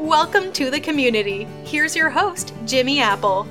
Welcome to the community. Here's your host, Jimmy Apple.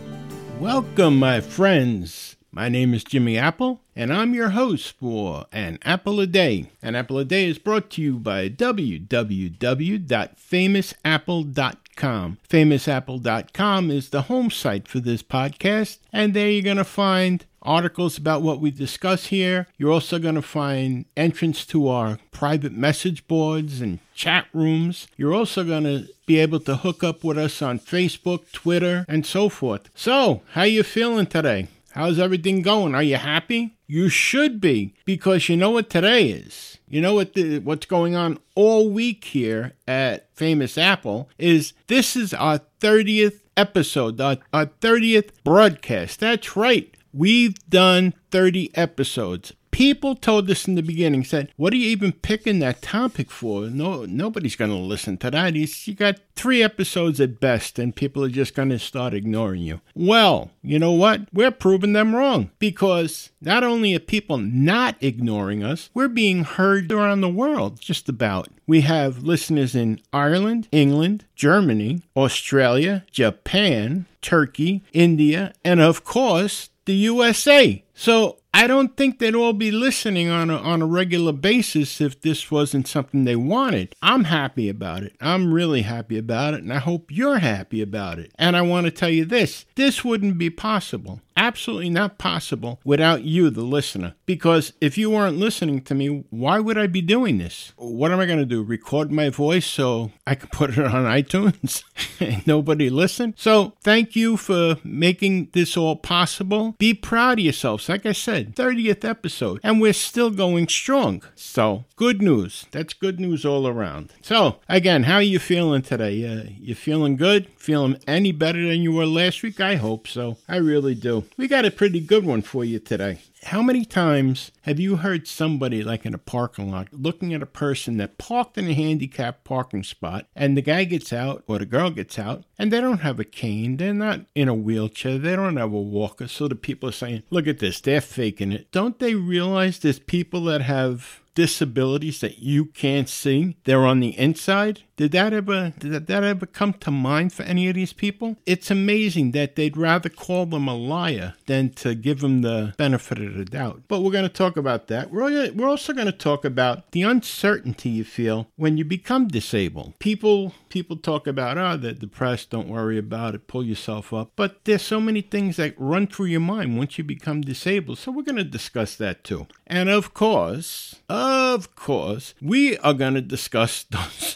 Welcome, my friends. My name is Jimmy Apple, and I'm your host for An Apple a Day. An Apple a Day is brought to you by www.famousapple.com. Famousapple.com is the home site for this podcast, and there you're going to find articles about what we discuss here. You're also going to find entrance to our private message boards and chat rooms. You're also going to be able to hook up with us on Facebook, Twitter, and so forth. So, how you feeling today? How's everything going? Are you happy? You should be because you know what today is. You know what the, what's going on all week here at Famous Apple is this is our 30th episode, our, our 30th broadcast. That's right. We've done 30 episodes. People told us in the beginning, said, "What are you even picking that topic for? No, nobody's going to listen to that. You got three episodes at best, and people are just going to start ignoring you." Well, you know what? We're proving them wrong because not only are people not ignoring us, we're being heard around the world. Just about. We have listeners in Ireland, England, Germany, Australia, Japan, Turkey, India, and of course the USA. So I don't think they'd all be listening on a, on a regular basis if this wasn't something they wanted. I'm happy about it. I'm really happy about it, and I hope you're happy about it. And I want to tell you this this wouldn't be possible. Absolutely not possible without you, the listener. Because if you weren't listening to me, why would I be doing this? What am I going to do? Record my voice so I can put it on iTunes and nobody listen? So thank you for making this all possible. Be proud of yourselves. Like I said, 30th episode, and we're still going strong. So good news. That's good news all around. So again, how are you feeling today? Uh, you feeling good? Feeling any better than you were last week? I hope so. I really do. We got a pretty good one for you today. How many times have you heard somebody, like in a parking lot, looking at a person that parked in a handicapped parking spot, and the guy gets out or the girl gets out, and they don't have a cane, they're not in a wheelchair, they don't have a walker, so the people are saying, Look at this, they're faking it. Don't they realize there's people that have disabilities that you can't see. They're on the inside. Did that ever did that ever come to mind for any of these people? It's amazing that they'd rather call them a liar than to give them the benefit of the doubt. But we're going to talk about that. We're, we're also going to talk about the uncertainty you feel when you become disabled. People people talk about oh they're depressed, don't worry about it, pull yourself up. But there's so many things that run through your mind once you become disabled. So we're going to discuss that too. And of course, of course, we are going to discuss those,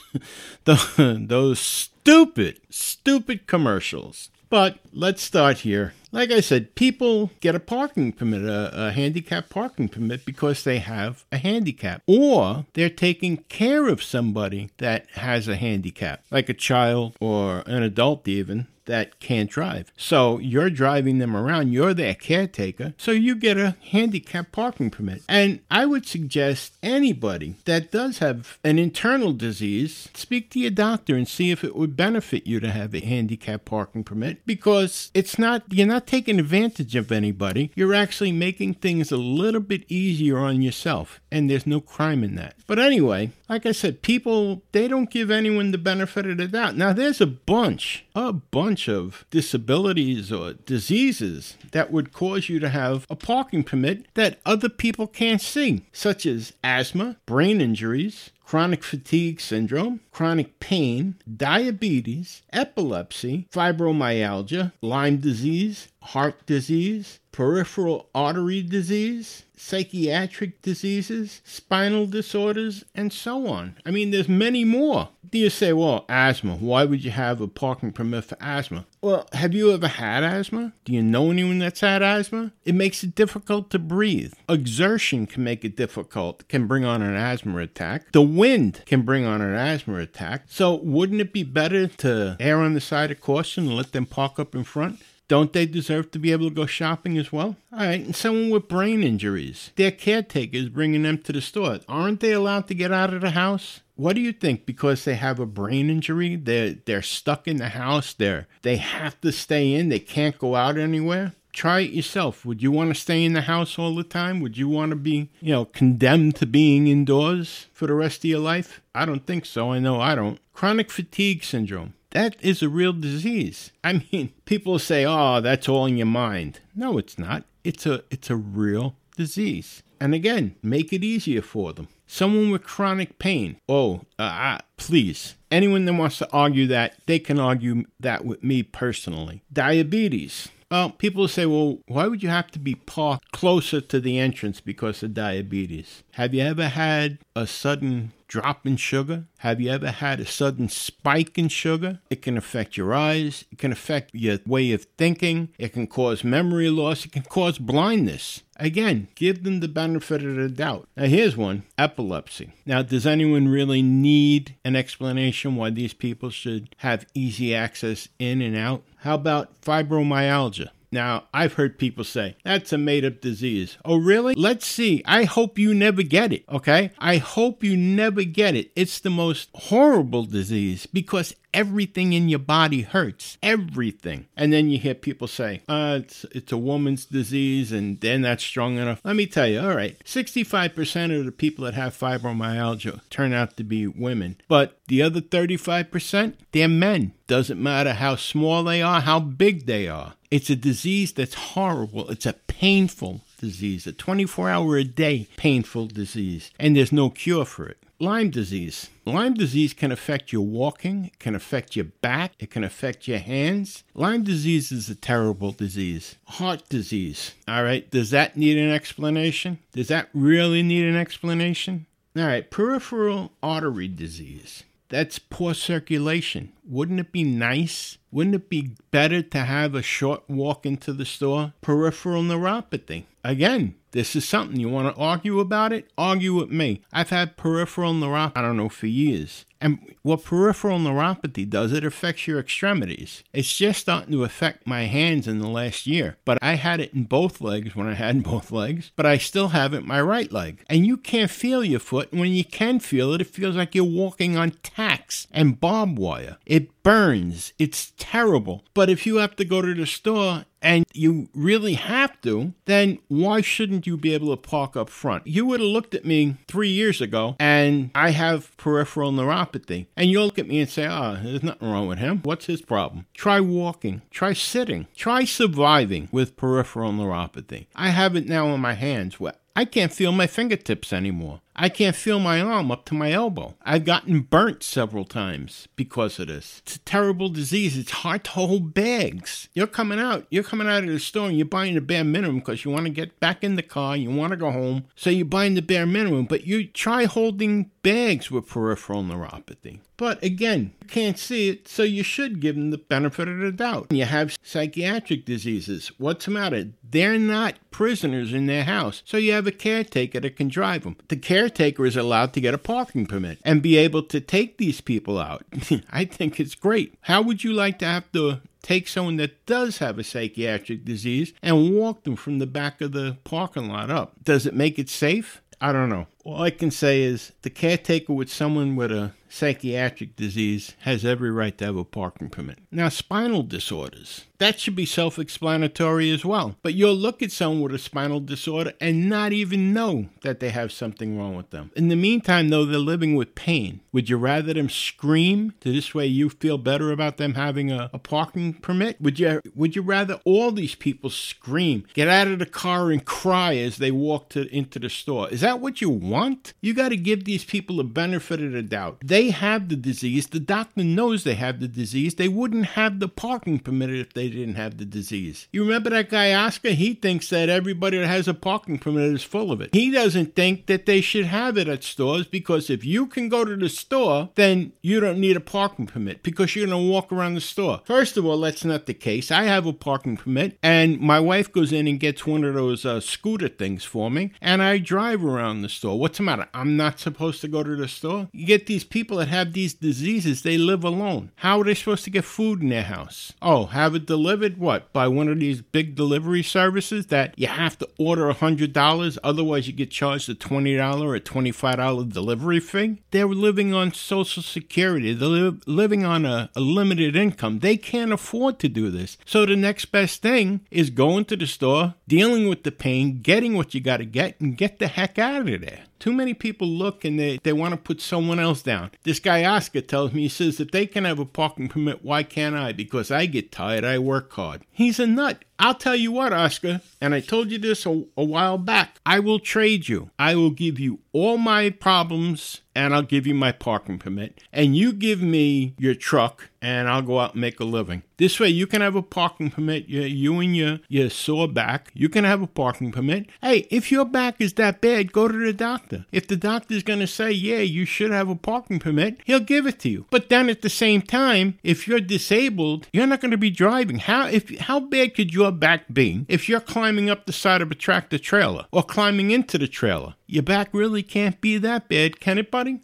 those stupid, stupid commercials. But let's start here. Like I said, people get a parking permit, a, a handicap parking permit, because they have a handicap, or they're taking care of somebody that has a handicap, like a child or an adult, even that can't drive. So you're driving them around, you're their caretaker, so you get a handicap parking permit. And I would suggest anybody that does have an internal disease, speak to your doctor and see if it would benefit you to have a handicap parking permit because it's not, you're not taking advantage of anybody. You're actually making things a little bit easier on yourself, and there's no crime in that. But anyway, like I said, people, they don't give anyone the benefit of the doubt. Now, there's a bunch, a bunch of disabilities or diseases that would cause you to have a parking permit that other people can't see, such as asthma, brain injuries, chronic fatigue syndrome, chronic pain, diabetes, epilepsy, fibromyalgia, Lyme disease, heart disease, peripheral artery disease, psychiatric diseases, spinal disorders, and so on. I mean, there's many more. Do you say, well, asthma, why would you have a parking permit for asthma? Well, have you ever had asthma? Do you know anyone that's had asthma? It makes it difficult to breathe. Exertion can make it difficult, can bring on an asthma attack. The wind can bring on an asthma attack. So, wouldn't it be better to err on the side of caution and let them park up in front? Don't they deserve to be able to go shopping as well? All right, and someone with brain injuries, their caretaker is bringing them to the store. Aren't they allowed to get out of the house? What do you think? Because they have a brain injury, they're they're stuck in the house. They're they have to stay in. They can't go out anywhere. Try it yourself. Would you want to stay in the house all the time? Would you want to be, you know, condemned to being indoors for the rest of your life? I don't think so. I know I don't. Chronic fatigue syndrome. That is a real disease. I mean, people say, "Oh, that's all in your mind." No, it's not. It's a it's a real disease. And again, make it easier for them. Someone with chronic pain. Oh, uh, please. Anyone that wants to argue that, they can argue that with me personally. Diabetes. Well, people say, well, why would you have to be parked closer to the entrance because of diabetes? Have you ever had a sudden drop in sugar? Have you ever had a sudden spike in sugar? It can affect your eyes, it can affect your way of thinking, it can cause memory loss, it can cause blindness. Again, give them the benefit of the doubt. Now, here's one epilepsy. Now, does anyone really need an explanation why these people should have easy access in and out? How about fibromyalgia? Now, I've heard people say, that's a made up disease. Oh, really? Let's see. I hope you never get it, okay? I hope you never get it. It's the most horrible disease because everything in your body hurts. Everything. And then you hear people say, uh, it's, it's a woman's disease and they're not strong enough. Let me tell you, all right, 65% of the people that have fibromyalgia turn out to be women. But the other 35%, they're men. Doesn't matter how small they are, how big they are. It's a disease that's horrible. It's a painful disease, a 24 hour a day painful disease, and there's no cure for it. Lyme disease. Lyme disease can affect your walking, it can affect your back, it can affect your hands. Lyme disease is a terrible disease. Heart disease. All right, does that need an explanation? Does that really need an explanation? All right, peripheral artery disease. That's poor circulation. Wouldn't it be nice? Wouldn't it be better to have a short walk into the store? Peripheral neuropathy. Again, this is something you want to argue about it? Argue with me. I've had peripheral neuropathy, I don't know, for years. And what peripheral neuropathy does, it affects your extremities. It's just starting to affect my hands in the last year. But I had it in both legs when I had both legs, but I still have it in my right leg. And you can't feel your foot. And when you can feel it, it feels like you're walking on tacks and barbed wire. It burns. It's terrible. But if you have to go to the store and you really have to, then why shouldn't you be able to park up front? You would have looked at me three years ago and I have peripheral neuropathy. And you'll look at me and say, oh, there's nothing wrong with him. What's his problem? Try walking, try sitting, try surviving with peripheral neuropathy. I have it now in my hands where I can't feel my fingertips anymore. I can't feel my arm up to my elbow. I've gotten burnt several times because of this. It's a terrible disease. It's hard to hold bags. You're coming out. You're coming out of the store and you're buying the bare minimum because you want to get back in the car. You want to go home. So you're buying the bare minimum. But you try holding bags with peripheral neuropathy. But again, you can't see it, so you should give them the benefit of the doubt. You have psychiatric diseases. What's the matter? They're not prisoners in their house, so you have a caretaker that can drive them. The caretaker is allowed to get a parking permit and be able to take these people out. I think it's great. How would you like to have to take someone that does have a psychiatric disease and walk them from the back of the parking lot up? Does it make it safe? I don't know. All I can say is the caretaker with someone with a psychiatric disease has every right to have a parking permit. Now, spinal disorders, that should be self explanatory as well. But you'll look at someone with a spinal disorder and not even know that they have something wrong with them. In the meantime, though, they're living with pain. Would you rather them scream to this way you feel better about them having a, a parking permit? Would you would you rather all these people scream, get out of the car and cry as they walk to into the store? Is that what you want? Want. You got to give these people a benefit of the doubt. They have the disease. The doctor knows they have the disease. They wouldn't have the parking permit if they didn't have the disease. You remember that guy Oscar? He thinks that everybody that has a parking permit is full of it. He doesn't think that they should have it at stores because if you can go to the store, then you don't need a parking permit because you're going to walk around the store. First of all, that's not the case. I have a parking permit, and my wife goes in and gets one of those uh, scooter things for me, and I drive around the store. What's the matter? I'm not supposed to go to the store? You get these people that have these diseases, they live alone. How are they supposed to get food in their house? Oh, have it delivered? What? By one of these big delivery services that you have to order a $100, otherwise, you get charged a $20 or $25 delivery fee? They're living on Social Security, they're li- living on a, a limited income. They can't afford to do this. So the next best thing is going to the store, dealing with the pain, getting what you got to get, and get the heck out of there. Too many people look and they, they want to put someone else down. This guy Oscar tells me, he says, if they can have a parking permit, why can't I? Because I get tired, I work hard. He's a nut. I'll tell you what, Oscar, and I told you this a, a while back. I will trade you. I will give you all my problems and I'll give you my parking permit. And you give me your truck and I'll go out and make a living. This way you can have a parking permit. You, you and your, your sore back, you can have a parking permit. Hey, if your back is that bad, go to the doctor. If the doctor's going to say, yeah, you should have a parking permit, he'll give it to you. But then at the same time, if you're disabled, you're not going to be driving. How if how bad could your back be if you're climbing up the side of a tractor trailer or climbing into the trailer? Your back really can't be that bad, can it, buddy?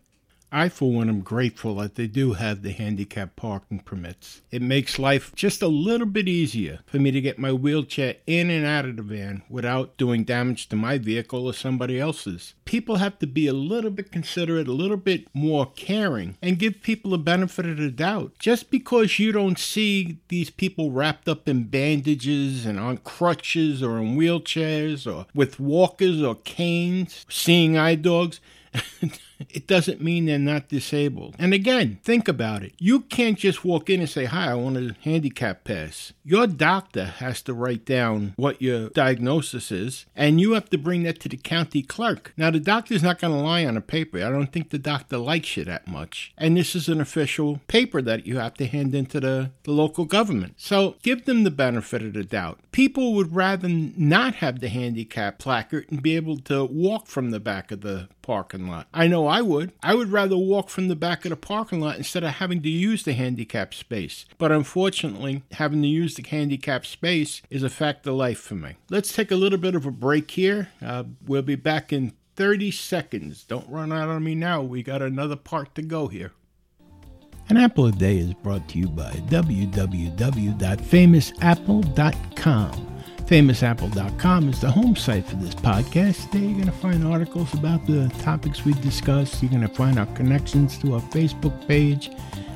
I, for one, am grateful that they do have the handicap parking permits. It makes life just a little bit easier for me to get my wheelchair in and out of the van without doing damage to my vehicle or somebody else's. People have to be a little bit considerate, a little bit more caring, and give people a benefit of the doubt. Just because you don't see these people wrapped up in bandages and on crutches or in wheelchairs or with walkers or canes, seeing eye dogs, it doesn't mean they're not disabled. And again, think about it. You can't just walk in and say, Hi, I want a handicap pass. Your doctor has to write down what your diagnosis is, and you have to bring that to the county clerk. Now, the doctor's not going to lie on a paper. I don't think the doctor likes you that much. And this is an official paper that you have to hand into the, the local government. So give them the benefit of the doubt. People would rather not have the handicap placard and be able to walk from the back of the parking lot. I know I would. I would rather walk from the back of the parking lot instead of having to use the handicap space. But unfortunately, having to use the handicap space is a fact of life for me. Let's take a little bit of a break here. Uh, we'll be back in 30 seconds. Don't run out on me now. We got another part to go here. An Apple a Day is brought to you by www.famousapple.com. FamousApple.com is the home site for this podcast. There you're going to find articles about the topics we discuss. You're going to find our connections to our Facebook page,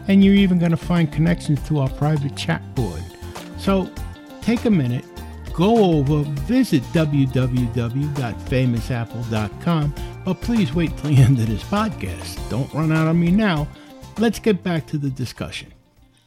and you're even going to find connections to our private chat board. So take a minute, go over, visit www.famousapple.com, but please wait till the end of this podcast. Don't run out on me now. Let's get back to the discussion.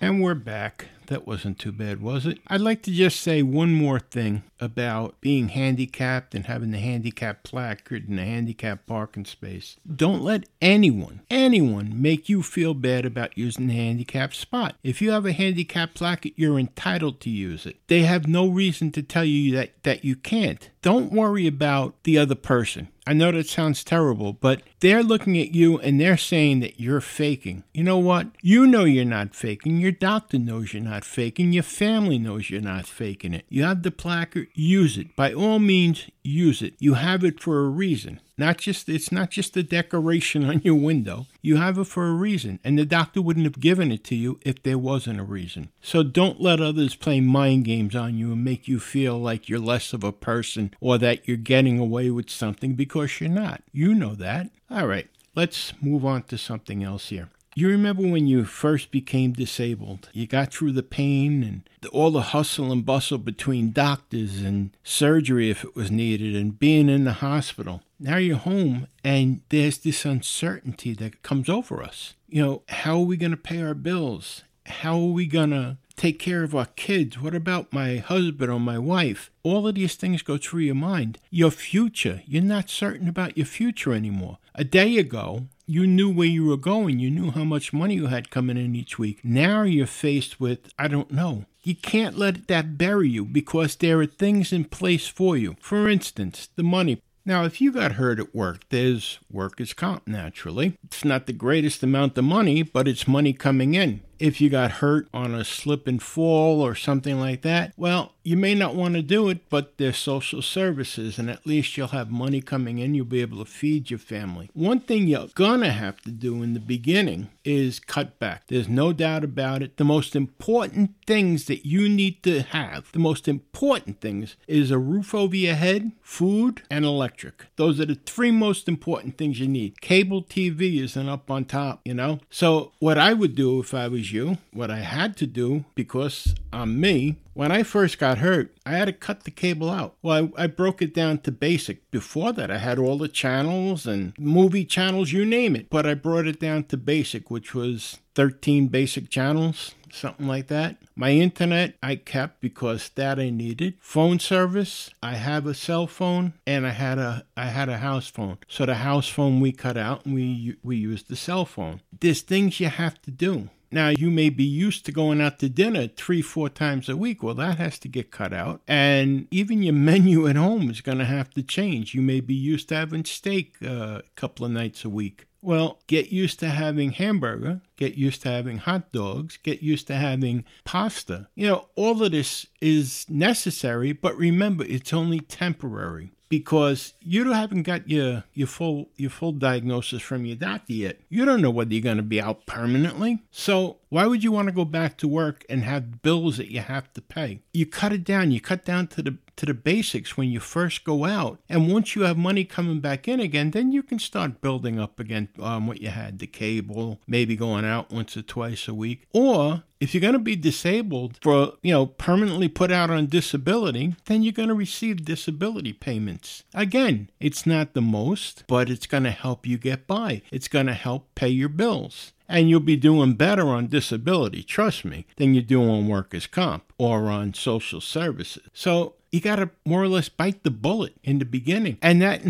And we're back. That wasn't too bad, was it? I'd like to just say one more thing about being handicapped and having the handicap placard and the handicap parking space. Don't let anyone, anyone make you feel bad about using the handicap spot. If you have a handicap placard, you're entitled to use it. They have no reason to tell you that, that you can't. Don't worry about the other person. I know that sounds terrible, but they're looking at you and they're saying that you're faking. You know what? You know you're not faking. Your doctor knows you're not faking. Your family knows you're not faking it. You have the placard, use it. By all means, use it. You have it for a reason. Not just it's not just a decoration on your window. You have it for a reason, and the doctor wouldn't have given it to you if there wasn't a reason. So don't let others play mind games on you and make you feel like you're less of a person or that you're getting away with something because you're not. You know that. All right, let's move on to something else here. You remember when you first became disabled? You got through the pain and all the hustle and bustle between doctors and surgery if it was needed and being in the hospital. Now you're home and there's this uncertainty that comes over us. You know, how are we going to pay our bills? How are we going to take care of our kids? What about my husband or my wife? All of these things go through your mind. Your future, you're not certain about your future anymore. A day ago, you knew where you were going. You knew how much money you had coming in each week. Now you're faced with, I don't know. You can't let that bury you because there are things in place for you. For instance, the money. Now, if you got hurt at work, there's workers' comp naturally. It's not the greatest amount of money, but it's money coming in. If you got hurt on a slip and fall or something like that, well, you may not want to do it, but there's social services, and at least you'll have money coming in. You'll be able to feed your family. One thing you're gonna have to do in the beginning is cut back. There's no doubt about it. The most important things that you need to have, the most important things, is a roof over your head, food, and electric. Those are the three most important things you need. Cable TV isn't up on top, you know? So, what I would do if I was you, what I had to do, because I'm me, when I first got hurt, I had to cut the cable out. Well, I, I, broke it down to basic. Before that, I had all the channels and movie channels, you name it. But I brought it down to basic, which was 13 basic channels, something like that. My internet, I kept because that I needed. Phone service, I have a cell phone and I had a I had a house phone. So the house phone we cut out and we we used the cell phone. There's things you have to do. Now, you may be used to going out to dinner three, four times a week. Well, that has to get cut out. And even your menu at home is going to have to change. You may be used to having steak uh, a couple of nights a week. Well, get used to having hamburger, get used to having hot dogs, get used to having pasta. You know, all of this is necessary, but remember, it's only temporary because you haven't got your, your full your full diagnosis from your doctor yet. You don't know whether you're going to be out permanently. So why would you want to go back to work and have bills that you have to pay? You cut it down. You cut down to the to the basics when you first go out. And once you have money coming back in again, then you can start building up again um, what you had the cable, maybe going out once or twice a week. Or if you're going to be disabled for, you know, permanently put out on disability, then you're going to receive disability payments. Again, it's not the most, but it's going to help you get by. It's going to help pay your bills. And you'll be doing better on disability, trust me, than you do on workers' comp or on social services. So you got to more or less bite the bullet in the beginning. And that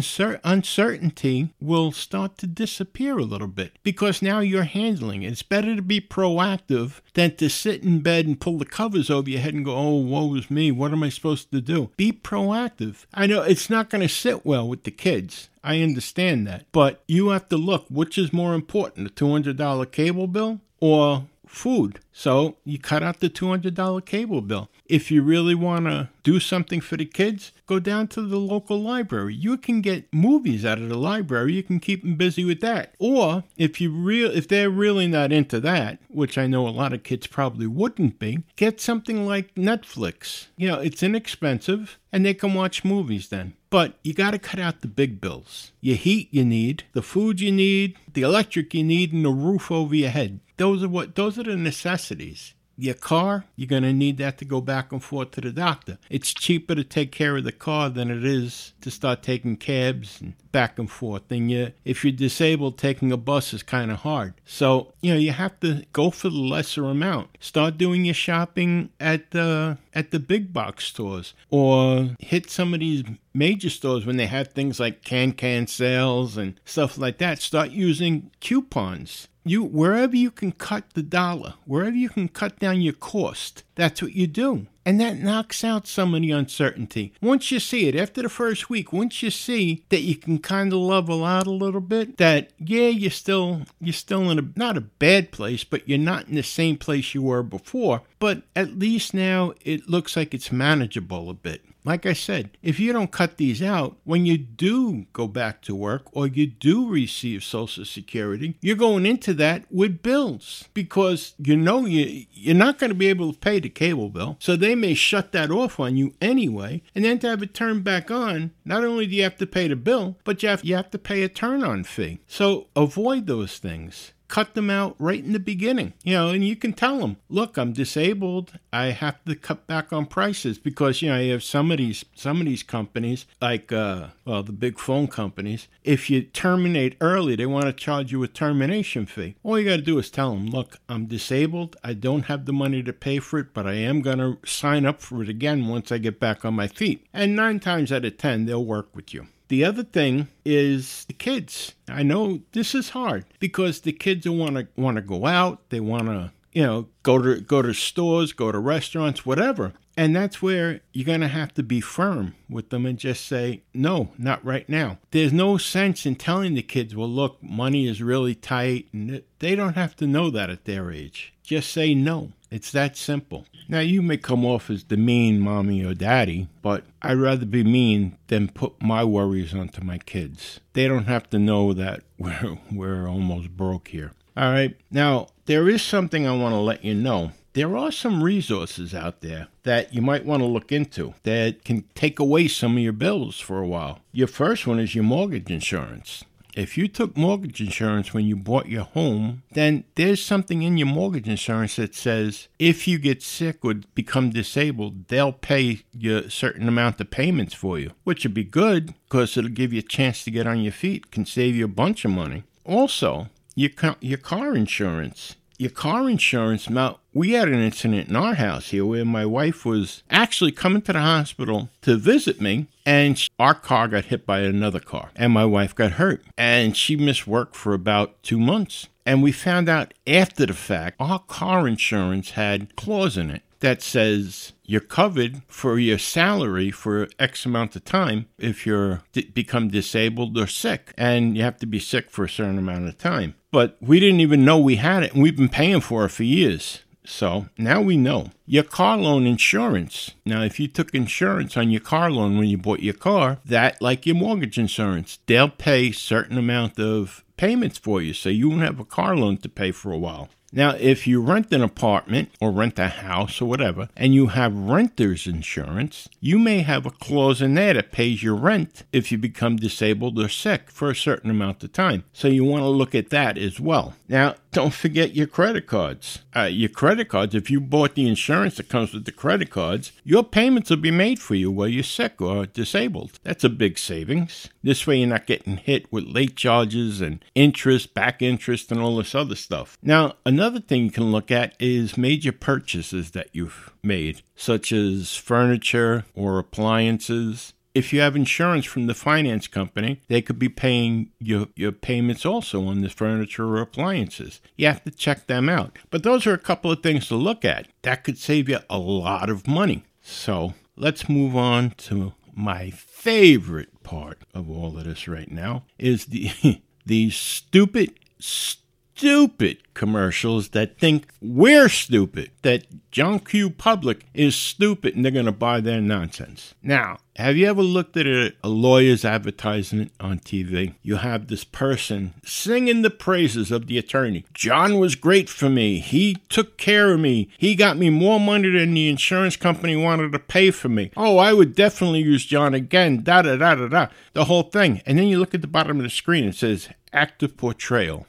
uncertainty will start to disappear a little bit because now you're handling it. It's better to be proactive than to sit in bed and pull the covers over your head and go, oh, woe is me. What am I supposed to do? Be proactive. I know it's not going to sit well with the kids. I understand that. But you have to look which is more important, a $200 cable bill or food. So you cut out the $200 cable bill. If you really want to do something for the kids, go down to the local library. You can get movies out of the library. You can keep them busy with that. Or if you real if they're really not into that, which I know a lot of kids probably wouldn't be, get something like Netflix. You know, it's inexpensive and they can watch movies then. But you got to cut out the big bills. Your heat you need, the food you need, the electric you need, and the roof over your head. Those are what those are the necessities. Your car, you're going to need that to go back and forth to the doctor. It's cheaper to take care of the car than it is to start taking cabs and back and forth. And you, if you're disabled, taking a bus is kind of hard. So, you know, you have to go for the lesser amount. Start doing your shopping at the at the big box stores or hit some of these major stores when they have things like can can sales and stuff like that. Start using coupons you wherever you can cut the dollar, wherever you can cut down your cost, that's what you do. And that knocks out some of the uncertainty. Once you see it, after the first week, once you see that you can kind of level out a little bit, that yeah, you're still you're still in a not a bad place, but you're not in the same place you were before. But at least now it looks like it's manageable a bit. Like I said, if you don't cut these out, when you do go back to work or you do receive Social Security, you're going into that with bills because you know you, you're not going to be able to pay the cable bill. So they may shut that off on you anyway. And then to have it turned back on, not only do you have to pay the bill, but you have, you have to pay a turn on fee. So avoid those things. Cut them out right in the beginning. You know, and you can tell them, look, I'm disabled. I have to cut back on prices because you know you have some of these some of these companies like uh, well the big phone companies. If you terminate early, they want to charge you a termination fee. All you got to do is tell them, look, I'm disabled. I don't have the money to pay for it, but I am going to sign up for it again once I get back on my feet. And nine times out of ten, they'll work with you. The other thing is the kids. I know this is hard because the kids want to want to go out, they want to, you know, go to go to stores, go to restaurants, whatever. And that's where you're going to have to be firm with them and just say, no, not right now. There's no sense in telling the kids, well, look, money is really tight. And they don't have to know that at their age. Just say no. It's that simple. Now, you may come off as the mean mommy or daddy, but I'd rather be mean than put my worries onto my kids. They don't have to know that we're, we're almost broke here. All right. Now, there is something I want to let you know there are some resources out there that you might want to look into that can take away some of your bills for a while. Your first one is your mortgage insurance. If you took mortgage insurance when you bought your home, then there's something in your mortgage insurance that says if you get sick or become disabled, they'll pay you a certain amount of payments for you, which would be good because it'll give you a chance to get on your feet, can save you a bunch of money. Also, your, your car insurance your car insurance. Now, we had an incident in our house here where my wife was actually coming to the hospital to visit me, and our car got hit by another car, and my wife got hurt, and she missed work for about two months. And we found out after the fact our car insurance had clause in it that says you're covered for your salary for X amount of time if you're d- become disabled or sick, and you have to be sick for a certain amount of time. But we didn't even know we had it, and we've been paying for it for years. So now we know. Your car loan insurance. Now, if you took insurance on your car loan when you bought your car, that, like your mortgage insurance, they'll pay certain amount of payments for you, so you won't have a car loan to pay for a while. Now, if you rent an apartment or rent a house or whatever, and you have renter's insurance, you may have a clause in there that pays your rent if you become disabled or sick for a certain amount of time. So you want to look at that as well. Now, don't forget your credit cards. Uh, your credit cards, if you bought the insurance that comes with the credit cards, your payments will be made for you while you're sick or disabled. That's a big savings. This way, you're not getting hit with late charges and interest, back interest, and all this other stuff. Now, another thing you can look at is major purchases that you've made, such as furniture or appliances if you have insurance from the finance company, they could be paying your, your payments also on the furniture or appliances. You have to check them out. But those are a couple of things to look at. That could save you a lot of money. So let's move on to my favorite part of all of this right now is the these stupid, stupid commercials that think we're stupid, that John Q. Public is stupid and they're going to buy their nonsense. Now, have you ever looked at a, a, lawyer's advertisement on TV? You have this person singing the praises of the attorney. John was great for me. He took care of me. He got me more money than the insurance company wanted to pay for me. Oh, I would definitely use John again. Da da da da da. The whole thing. And then you look at the bottom of the screen. It says active portrayal.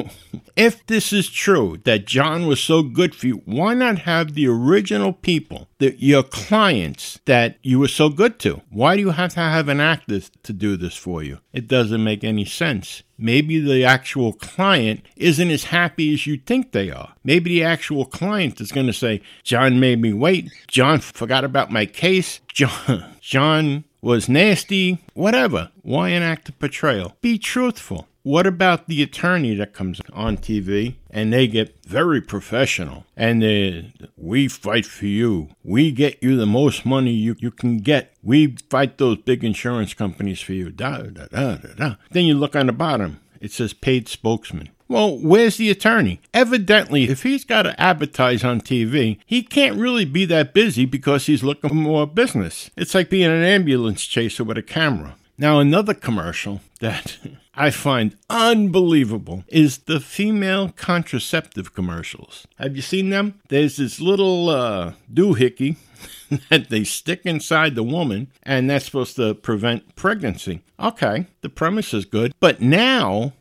if this is true that John was so good for you, why not have the original people, the, your clients that you were so good to? Why do you have to have an actor to do this for you? It doesn't make any sense. Maybe the actual client isn't as happy as you think they are. Maybe the actual client is going to say, John made me wait. John forgot about my case. John, John was nasty. Whatever. Why an active portrayal? Be truthful. What about the attorney that comes on TV and they get very professional and they, we fight for you. We get you the most money you, you can get. We fight those big insurance companies for you. Da, da, da, da, da. Then you look on the bottom. It says paid spokesman. Well, where's the attorney? Evidently, if he's got to advertise on TV, he can't really be that busy because he's looking for more business. It's like being an ambulance chaser with a camera. Now, another commercial that I find unbelievable is the female contraceptive commercials. Have you seen them? There's this little uh, doohickey that they stick inside the woman, and that's supposed to prevent pregnancy. Okay, the premise is good, but now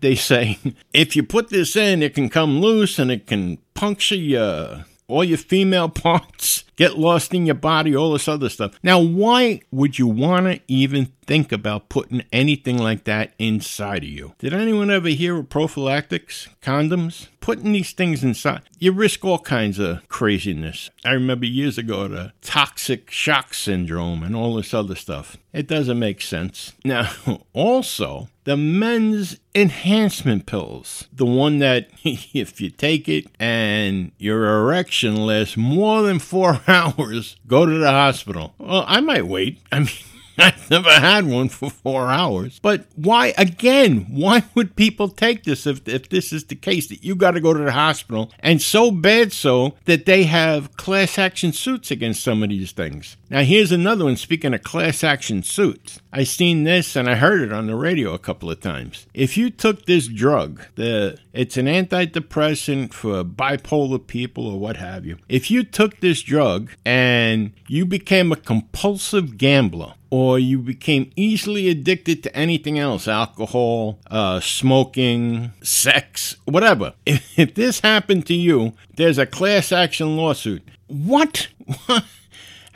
they say if you put this in, it can come loose and it can puncture your all your female parts get lost in your body, all this other stuff. Now, why would you want to even think about putting anything like that inside of you? Did anyone ever hear of prophylactics, condoms? Putting these things inside, you risk all kinds of craziness. I remember years ago the toxic shock syndrome and all this other stuff. It doesn't make sense. Now, also, the men's enhancement pills. The one that if you take it and your erection lasts more than four hours, go to the hospital. Well, I might wait. I mean, I've never had one for four hours. But why, again, why would people take this if, if this is the case that you got to go to the hospital? And so bad so that they have class action suits against some of these things. Now, here's another one. Speaking of class action suits, I seen this and I heard it on the radio a couple of times. If you took this drug, the it's an antidepressant for bipolar people or what have you. If you took this drug and you became a compulsive gambler, or you became easily addicted to anything else alcohol, uh, smoking, sex, whatever. If, if this happened to you, there's a class action lawsuit. What?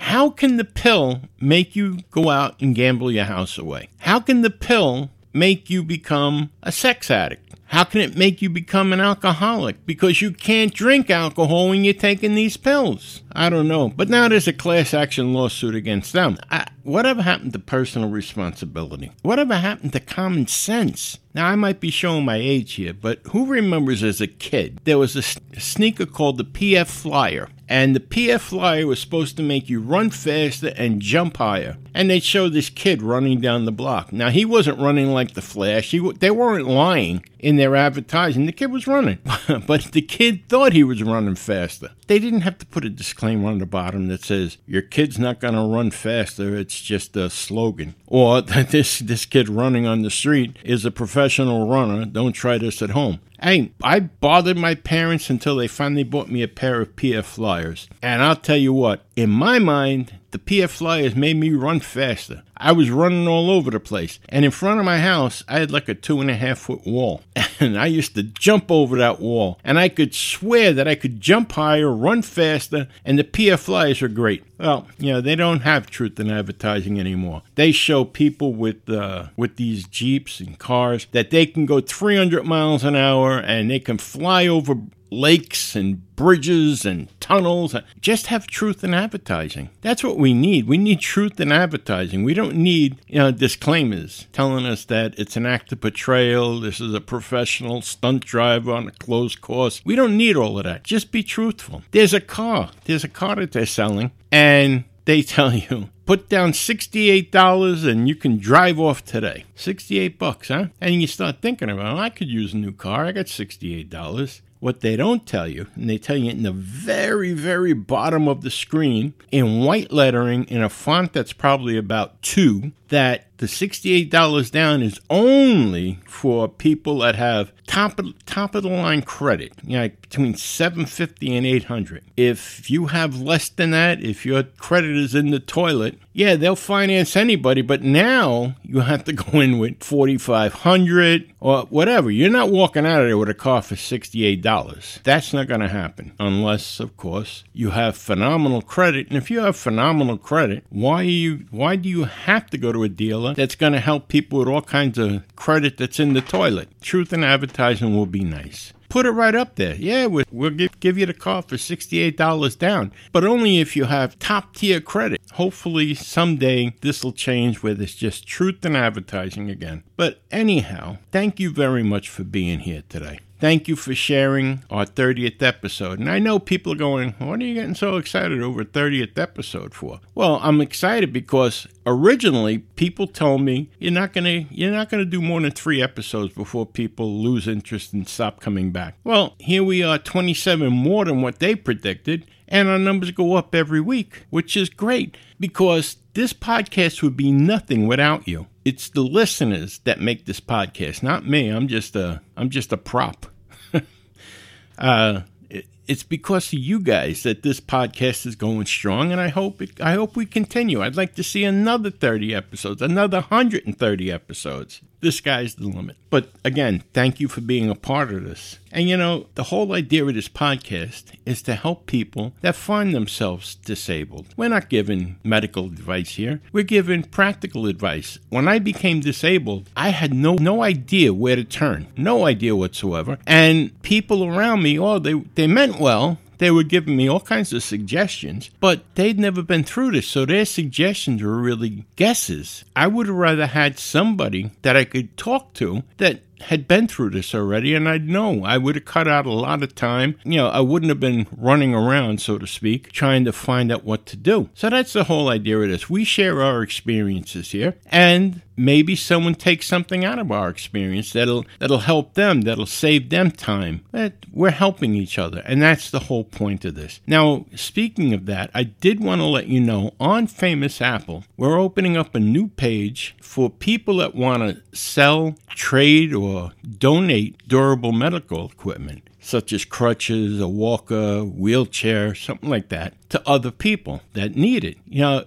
How can the pill make you go out and gamble your house away? How can the pill make you become a sex addict? How can it make you become an alcoholic? Because you can't drink alcohol when you're taking these pills. I don't know. But now there's a class action lawsuit against them. I, whatever happened to personal responsibility? Whatever happened to common sense? Now, I might be showing my age here, but who remembers as a kid there was a sneaker called the PF Flyer? And the PF Flyer was supposed to make you run faster and jump higher. And they'd show this kid running down the block. Now, he wasn't running like the Flash. He, they weren't lying in their advertising. The kid was running. but the kid thought he was running faster. They didn't have to put a disclaimer on the bottom that says, Your kid's not going to run faster. It's just a slogan. Or that this, this kid running on the street is a professional runner. Don't try this at home. Hey, I bothered my parents until they finally bought me a pair of PF Flyers. And I'll tell you what, in my mind, the PF Flyers made me run faster. I was running all over the place. And in front of my house, I had like a two and a half foot wall. And I used to jump over that wall. And I could swear that I could jump higher, run faster, and the PF Flyers are great. Well, you know, they don't have truth in advertising anymore. They show people with uh, with these Jeeps and cars that they can go 300 miles an hour and they can fly over lakes and bridges and tunnels. Just have truth in advertising. That's what we need. We need truth in advertising. We don't need you know disclaimers telling us that it's an act of betrayal. This is a professional stunt driver on a closed course. We don't need all of that. Just be truthful. There's a car. There's a car that they're selling, and they tell you put down $68 and you can drive off today. 68 bucks, huh? And you start thinking about, I could use a new car. I got $68. What they don't tell you, and they tell you in the very, very bottom of the screen in white lettering in a font that's probably about two, that the $68 down is only for people that have top of, top of the line credit, you know, between 750 and 800. If you have less than that, if your credit is in the toilet, yeah, they'll finance anybody, but now you have to go in with 4500 or whatever. You're not walking out of there with a car for $68. That's not going to happen unless, of course, you have phenomenal credit. And if you have phenomenal credit, why you why do you have to go to a dealer that's going to help people with all kinds of credit that's in the toilet. Truth in advertising will be nice. Put it right up there. Yeah, we'll, we'll give, give you the car for $68 down, but only if you have top tier credit. Hopefully, someday this will change where there's just truth in advertising again. But anyhow, thank you very much for being here today. Thank you for sharing our 30th episode. And I know people are going, What are you getting so excited over 30th episode for? Well, I'm excited because originally people told me you're not gonna you're not gonna do more than three episodes before people lose interest and stop coming back. Well, here we are 27 more than what they predicted, and our numbers go up every week, which is great because this podcast would be nothing without you. It's the listeners that make this podcast, not me. I'm just a I'm just a prop. uh, it, it's because of you guys that this podcast is going strong, and I hope it, I hope we continue. I'd like to see another 30 episodes, another 130 episodes. The sky's the limit. But again, thank you for being a part of this. And you know, the whole idea of this podcast is to help people that find themselves disabled. We're not giving medical advice here. We're giving practical advice. When I became disabled, I had no no idea where to turn. No idea whatsoever. And people around me, oh, they they meant well, they were giving me all kinds of suggestions, but they'd never been through this, so their suggestions were really guesses. I would have rather had somebody that I could talk to that had been through this already, and I'd know. I would have cut out a lot of time. You know, I wouldn't have been running around, so to speak, trying to find out what to do. So that's the whole idea of this. We share our experiences here, and maybe someone takes something out of our experience that'll that'll help them, that'll save them time. That we're helping each other, and that's the whole point of this. Now, speaking of that, I did want to let you know on Famous Apple, we're opening up a new page for people that want to sell, trade, or donate durable medical equipment such as crutches, a walker, wheelchair, something like that, to other people that need it. You know,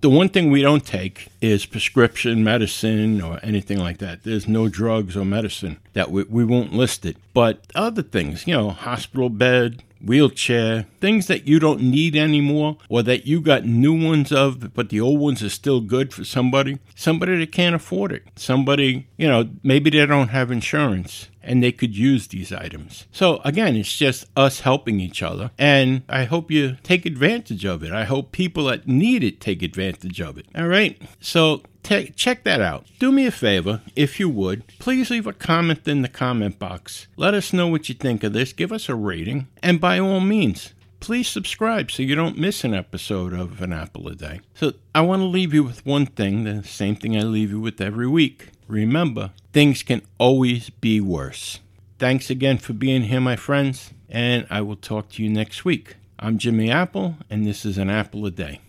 the one thing we don't take is prescription medicine or anything like that. There's no drugs or medicine that we, we won't list it. But other things, you know, hospital bed, wheelchair, things that you don't need anymore or that you got new ones of, but the old ones are still good for somebody, somebody that can't afford it, somebody, you know, maybe they don't have insurance and they could use these items. So again, it's just us helping each other and I hope you take advantage of it. I hope people that need it take advantage of it. All right. So Te- check that out. Do me a favor, if you would, please leave a comment in the comment box. Let us know what you think of this, give us a rating, and by all means, please subscribe so you don't miss an episode of An Apple a Day. So, I want to leave you with one thing, the same thing I leave you with every week. Remember, things can always be worse. Thanks again for being here, my friends, and I will talk to you next week. I'm Jimmy Apple, and this is An Apple a Day.